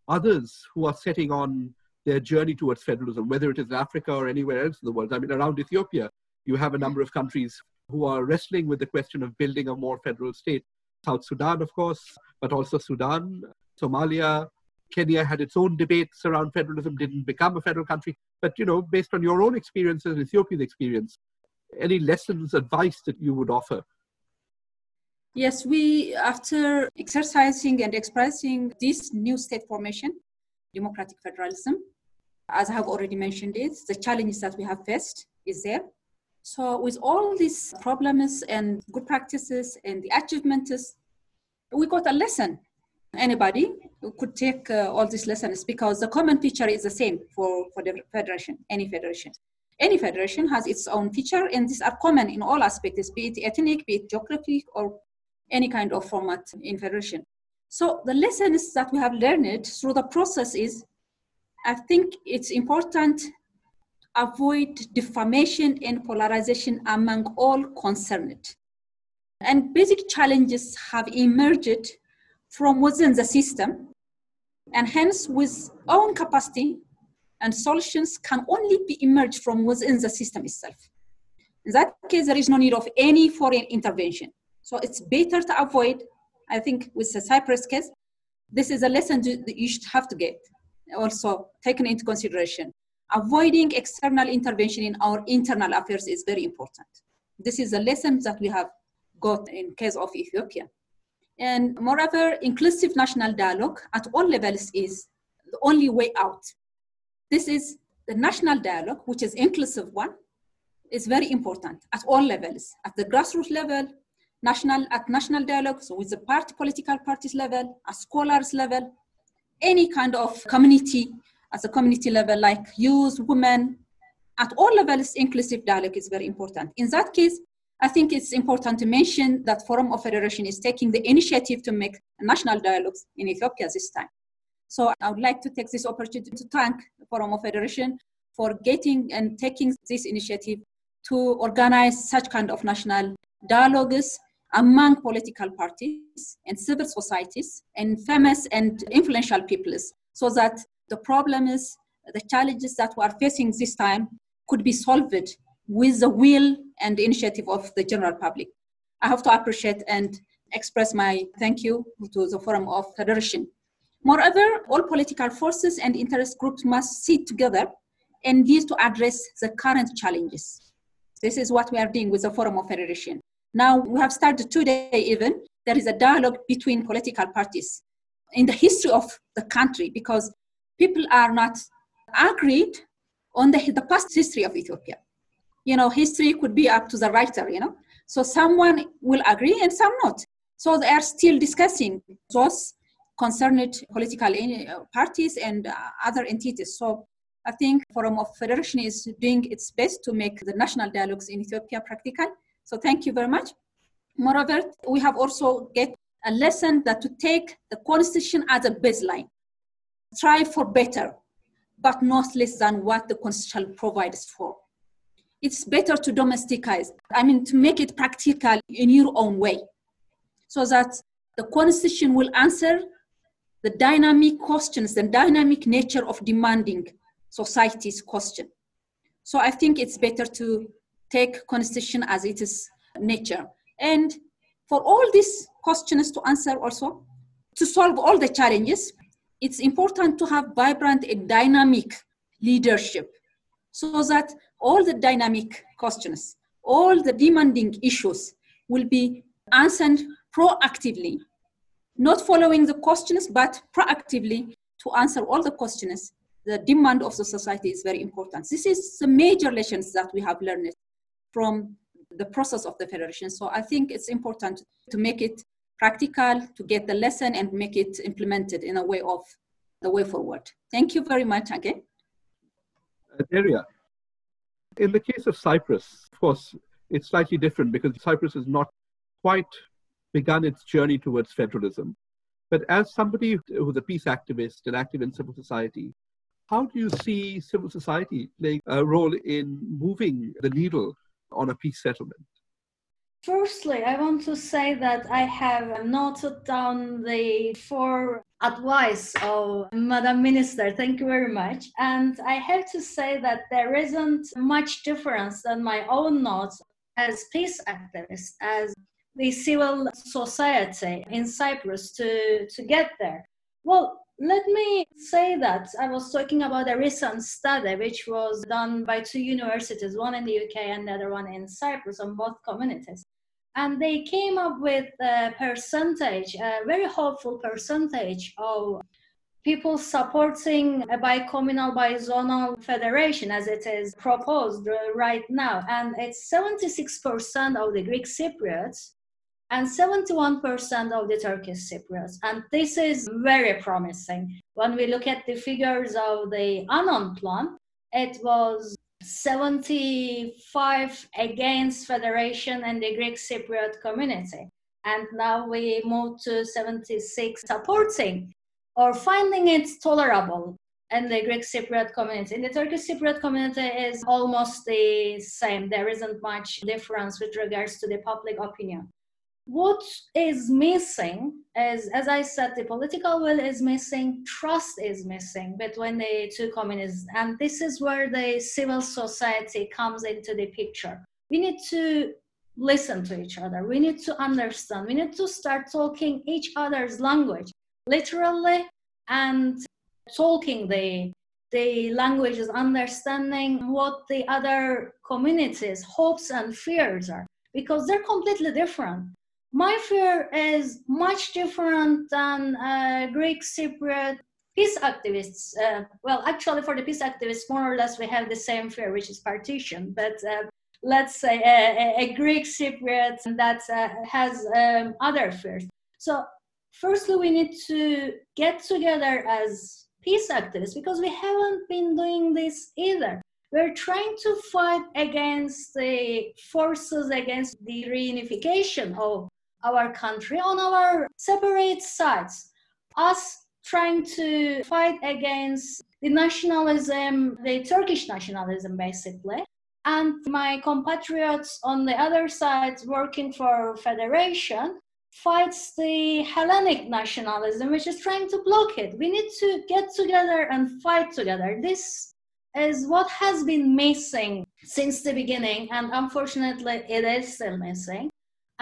S1: others who are setting on their journey towards federalism, whether it is in Africa or anywhere else in the world? I mean, around Ethiopia, you have a number of countries who are wrestling with the question of building a more federal state. South Sudan, of course, but also Sudan, Somalia, Kenya had its own debates around federalism, didn't become a federal country. But, you know, based on your own experiences, Ethiopia's experience, any lessons, advice that you would offer?
S2: Yes, we, after exercising and expressing this new state formation, democratic federalism, as I have already mentioned it, the challenges that we have faced is there. So with all these problems and good practices and the achievements, we got a lesson anybody could take uh, all these lessons because the common feature is the same for, for the federation, any federation. Any federation has its own feature, and these are common in all aspects, be it ethnic, be it geographic, or any kind of format in federation. So the lessons that we have learned through the process is, I think it's important avoid defamation and polarization among all concerned. And basic challenges have emerged from within the system, and hence with own capacity and solutions can only be emerged from within the system itself. In that case, there is no need of any foreign intervention. So it's better to avoid, I think with the Cyprus case, this is a lesson that you should have to get also taken into consideration. Avoiding external intervention in our internal affairs is very important. This is a lesson that we have got in case of Ethiopia. And moreover, inclusive national dialogue at all levels is the only way out. This is the national dialogue, which is inclusive one, is very important at all levels, at the grassroots level, national at national dialogue, so with the party political parties level, at scholars level, any kind of community at the community level, like youth, women, at all levels, inclusive dialogue is very important. In that case, I think it's important to mention that Forum of Federation is taking the initiative to make national dialogues in Ethiopia this time. So I would like to take this opportunity to thank Forum of Federation for getting and taking this initiative to organize such kind of national dialogues among political parties and civil societies and famous and influential peoples so that the problems, the challenges that we are facing this time could be solved with the will and initiative of the general public. I have to appreciate and express my thank you to the Forum of Federation. Moreover, all political forces and interest groups must sit together and deal to address the current challenges. This is what we are doing with the Forum of Federation. Now, we have started today even, there is a dialogue between political parties in the history of the country because people are not agreed on the, the past history of Ethiopia you know, history could be up to the writer, you know. So someone will agree and some not. So they are still discussing those concerned political uh, parties and uh, other entities. So I think Forum of Federation is doing its best to make the national dialogues in Ethiopia practical. So thank you very much. Moreover, we have also get a lesson that to take the constitution as a baseline, strive for better, but not less than what the constitution provides for it's better to domesticize, I mean, to make it practical in your own way so that the constitution will answer the dynamic questions, the dynamic nature of demanding society's question. So I think it's better to take constitution as it is nature. And for all these questions to answer also, to solve all the challenges, it's important to have vibrant and dynamic leadership so that all the dynamic questions, all the demanding issues will be answered proactively, not following the questions, but proactively to answer all the questions. The demand of the society is very important. This is the major lessons that we have learned from the process of the federation. So I think it's important to make it practical, to get the lesson and make it implemented in a way of the way forward. Thank you very much again.
S1: Uh, Derya, in the case of Cyprus, of course, it's slightly different because Cyprus has not quite begun its journey towards federalism. But as somebody who's a peace activist and active in civil society, how do you see civil society playing a role in moving the needle on a peace settlement?
S4: Firstly, I want to say that I have noted down the four advice of Madam Minister. Thank you very much. And I have to say that there isn't much difference than my own notes as peace activists, as the civil society in Cyprus to, to get there. Well, let me say that I was talking about a recent study which was done by two universities, one in the UK and the other one in Cyprus, on both communities. And they came up with a percentage, a very hopeful percentage of people supporting a bicommunal bizonal federation as it is proposed right now. And it's 76% of the Greek Cypriots and 71% of the Turkish Cypriots. And this is very promising. When we look at the figures of the Annan plan, it was 75 against federation and the Greek Cypriot community. And now we move to 76 supporting or finding it tolerable in the Greek Cypriot community. In the Turkish Cypriot community is almost the same. There isn't much difference with regards to the public opinion what is missing is as i said the political will is missing trust is missing between the two communities and this is where the civil society comes into the picture. We need to listen to each other. We need to understand. We need to start talking each other's language literally and talking the the languages understanding what the other communities hopes and fears are because they're completely different my fear is much different than uh, Greek Cypriot peace activists. Uh, well, actually, for the peace activists, more or less, we have the same fear, which is partition. But uh, let's say a, a, Greek Cypriot that uh, has um, other fears. So, firstly, we need to get together as peace activists because we haven't been doing this either. We're trying to fight against the forces against the reunification of our country on our separate sides. Us trying to fight against the nationalism, the Turkish nationalism, basically. And my compatriots on the other side working for federation fights the Hellenic nationalism, which is trying to block it. We need to get together and fight together. This is what has been missing since the beginning, and unfortunately, it is still missing.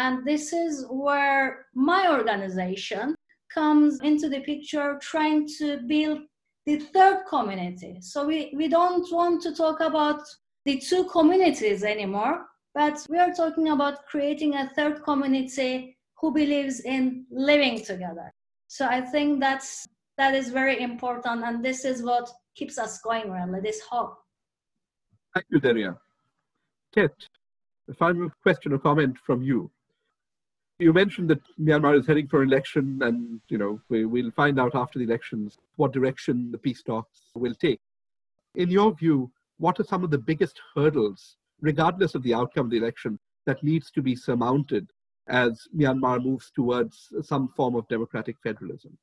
S4: And this is where my organization comes into the picture, trying to build the third community. So we, we don't want to talk about the two communities anymore, but we are talking about creating a third community who believes in living together. So I think that's that is very important, and this is what keeps us going, really, this hope.
S1: Thank you, Derya. Tet, a final question or comment from you. You mentioned that Myanmar is heading for election, and you know we, will find out after the elections what direction the peace talks will take. In your view, what are some of the biggest hurdles, regardless of the outcome of the election, that needs to be surmounted as Myanmar moves towards some form of democratic federalism?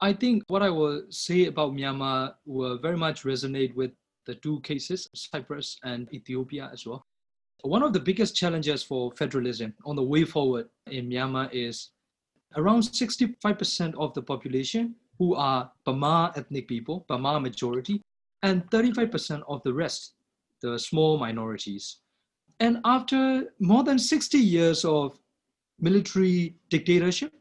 S3: I think what I will say about Myanmar will very much resonate with the two cases, Cyprus and Ethiopia as well. One of the biggest challenges for federalism on the way forward in Myanmar is around 65% of the population who are Bamar ethnic people, Bamar majority, and 35% of the rest, the small minorities. And after more than 60 years of military dictatorship,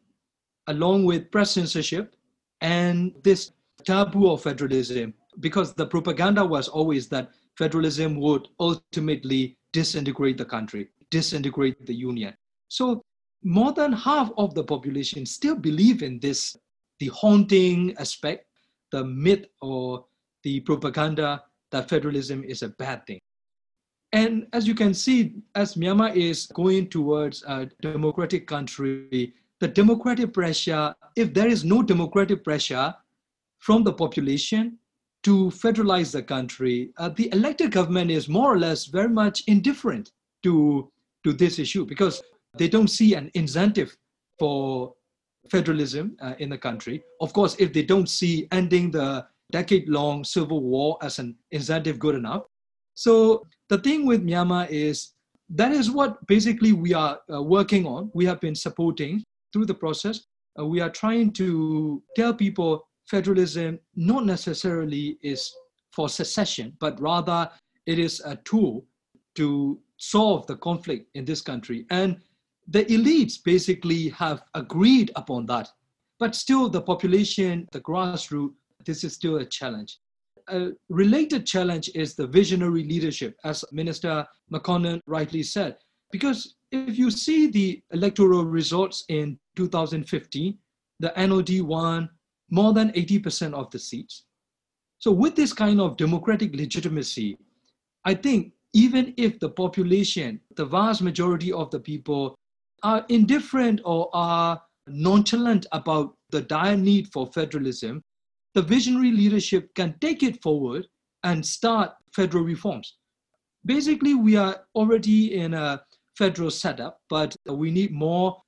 S3: along with press censorship and this taboo of federalism, because the propaganda was always that federalism would ultimately disintegrate the country, disintegrate the union. So more than half of the population still believe in this, the haunting aspect, the myth or the propaganda that federalism is a bad thing. And as you can see, as Myanmar is going towards a democratic country, the democratic pressure, if there is no democratic pressure from the population to federalize the country, uh, the elected government is more or less very much indifferent to, to this issue because they don't see an incentive for federalism uh, in the country. Of course, if they don't see ending the decade long civil war as an incentive good enough. So the thing with Myanmar is that is what basically we are uh, working on. We have been supporting through the process. Uh, we are trying to tell people federalism not necessarily is for secession, but rather it is a tool to solve the conflict in this country. And the elites basically have agreed upon that. But still, the population, the grassroots, this is still a challenge. A related challenge is the visionary leadership, as Minister McConnell rightly said. Because if you see the electoral results in 2015, the NLD won more than 80% of the seats. So, with this kind of democratic legitimacy, I think even if the population, the vast majority of the people, are indifferent or are nonchalant about the dire need for federalism, the visionary leadership can take it forward and start federal reforms. Basically, we are already in a federal setup, but we need more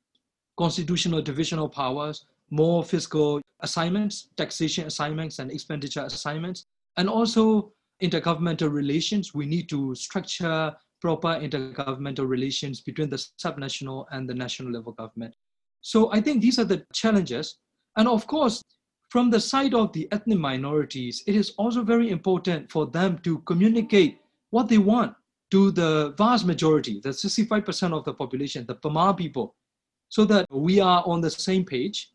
S3: constitutional divisional powers, more fiscal assignments, taxation assignments, and expenditure assignments, and also intergovernmental relations. We need to structure proper intergovernmental relations between the subnational and the national level government. So I think these are the challenges. And of course, from the side of the ethnic minorities, it is also very important for them to communicate what they want to the vast majority, the 65% of the population, the Bamar people, so that we are on the same page,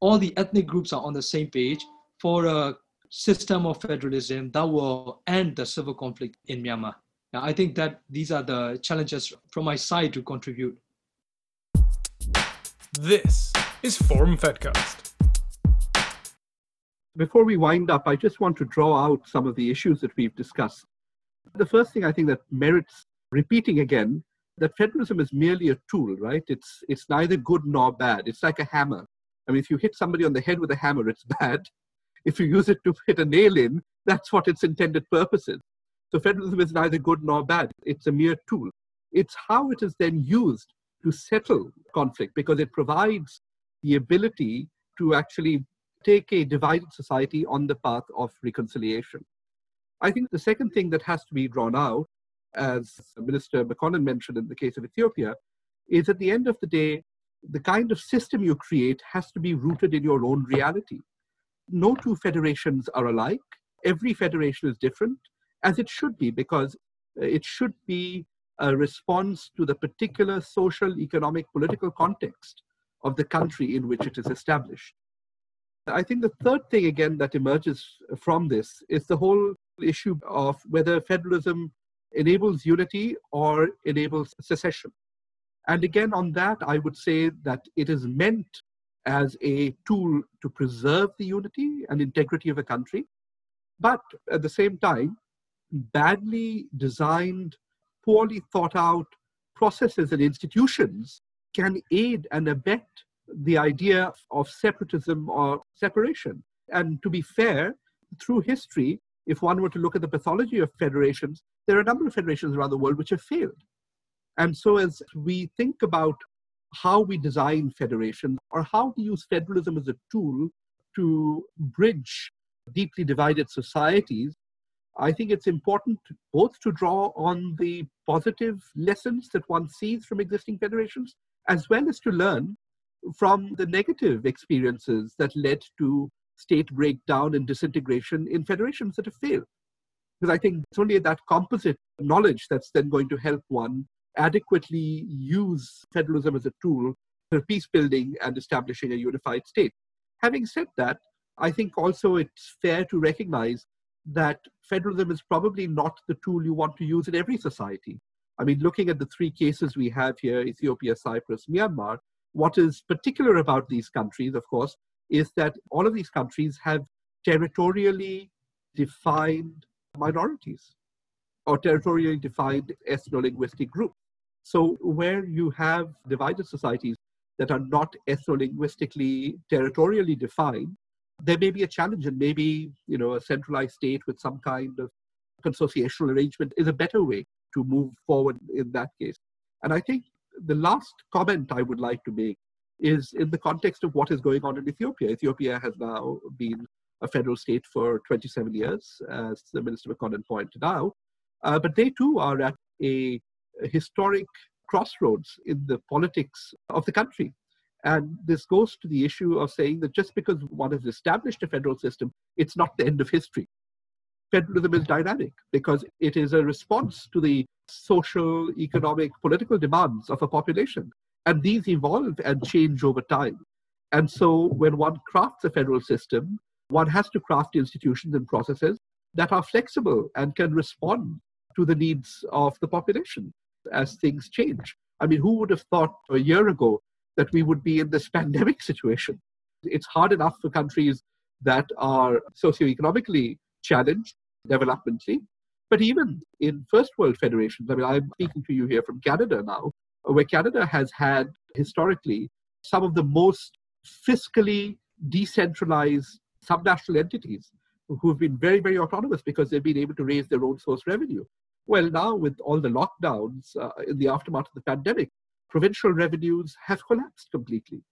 S3: all the ethnic groups are on the same page for a system of federalism that will end the civil conflict in Myanmar. Now, I think that these are the challenges from my side to contribute.
S5: This is Forum Fedcast.
S1: Before we wind up, I just want to draw out some of the issues that we've discussed. The first thing I think that merits repeating again that federalism is merely a tool, right? It's it's neither good nor bad. It's like a hammer. I mean, if you hit somebody on the head with a hammer, it's <laughs> bad. If you use it to hit a nail in, that's what its intended purpose is. So federalism is neither good nor bad. It's a mere tool. It's how it is then used to settle conflict because it provides the ability to actually take a divided society on the path of reconciliation. I think the second thing that has to be drawn out, as Minister McConnell mentioned in the case of Ethiopia, is at the end of the day, the kind of system you create has to be rooted in your own reality. No two federations are alike. Every federation is different, as it should be, because uh, it should be a response to the particular social, economic, political context of the country in which it is established. I think the third thing, again, that emerges from this is the whole issue of whether federalism enables unity or enables secession. And again, on that, I would say that it is meant as a tool to preserve the unity and integrity of a country. But at the same time, badly designed poorly thought out processes and institutions can aid and abet the idea of separatism or separation. And to be fair, through history, if one were to look at the pathology of federations, there are a number of federations around the world which have failed. And so, as we think about how we design federations or how we use federalism as a tool to bridge deeply divided societies, I think it's important both to draw on the positive lessons that one sees from existing federations, as well as to learn from the negative experiences that led to state breakdown and disintegration in federations that have failed. Because I think it's only that composite knowledge that's then going to help one adequately use federalism as a tool for peace building and establishing a unified state. Having said that, I think also it's fair to recognize that federalism is probably not the tool you want to use in every society. I mean, looking at the three cases we have here Ethiopia, Cyprus, Myanmar what is particular about these countries, of course, is that all of these countries have territorially defined minorities or territorially defined ethno-linguistic groups. So where you have divided societies that are not ethno-linguistically territorially defined, there may be a challenge and maybe you know a centralized state with some kind of consociational arrangement is a better way to move forward in that case. And I think the last comment I would like to make is in the context of what is going on in Ethiopia. Ethiopia has now been a federal state for 27 years, as the Minister McConnell pointed out. Uh, but they too are at a historic crossroads in the politics of the country. And this goes to the issue of saying that just because one has established a federal system, it's not the end of history. Federalism is dynamic because it is a response to the social, economic, political demands of a population. And these evolve and change over time. And so when one crafts a federal system, one has to craft institutions and processes that are flexible and can respond to the needs of the population as things change. I mean, who would have thought a year ago that we would be in this <laughs> pandemic situation? It's hard enough for countries that are socioeconomically challenged developmentally but even in first world federations, I mean, I'm speaking to you here from Canada now, where Canada has had historically some of the most fiscally decentralized subnational entities who have been very, very autonomous because they've been able to raise their own source revenue. Well, now with all the lockdowns uh, in the aftermath of the pandemic, provincial revenues have collapsed completely.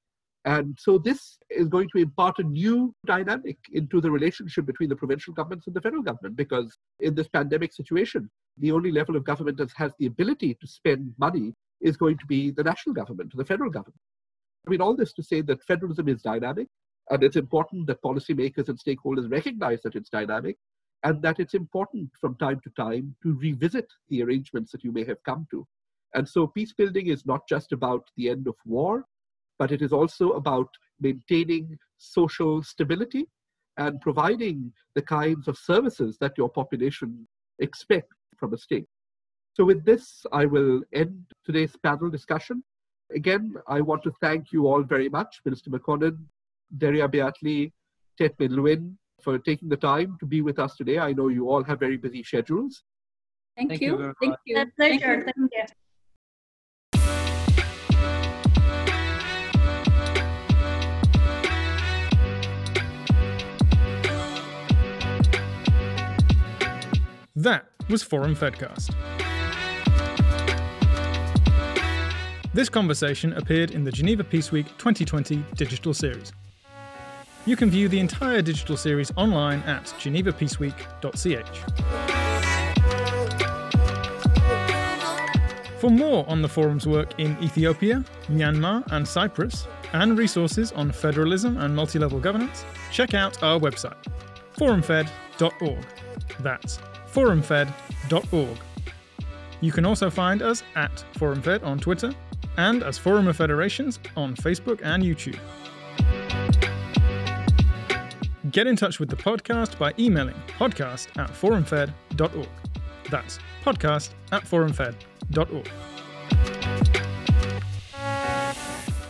S1: And so this is going to impart a new dynamic into the relationship between the provincial governments and the federal government because in this pandemic situation, the only level of government that has the ability to spend money is going to be the national government, the federal government. I mean, all this to say that federalism is dynamic, and it's important that policymakers and stakeholders recognize that it's dynamic, and that it's important from time to time to revisit the arrangements that you may have come to. And so, peace building is not just about the end of war, but it is also about maintaining social stability and providing the kinds of services that your population expect from a state. So, with this, I will end today's panel discussion. Again, I want to thank you all very much, Minister McConnell, Derya Beyatlı, Tet Lewin, for taking the time to be with us today. I know you all have very busy schedules.
S2: Thank, Thank you. you Thank you.
S4: pleasure. Thank you. Thank you.
S5: That was Forum Fedcast. This conversation appeared in the Geneva Peace Week 2020 digital series. You can view the entire digital series online at genevapeaceweek.ch. For more on the forum's work in Ethiopia, Myanmar, and Cyprus, and resources on federalism and multi level governance, check out our website, forumfed.org. That's forumfed.org. You can also find us at ForumFed on Twitter and as Forum of Federations on Facebook and YouTube. Get in touch with the podcast by emailing podcast at forumfed.org. That's podcast at forumfed.org.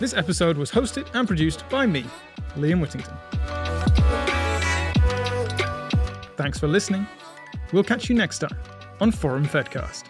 S5: This episode was hosted and produced by me, Liam Whittington. Thanks for listening We'll catch you next time on Forum Fedcast.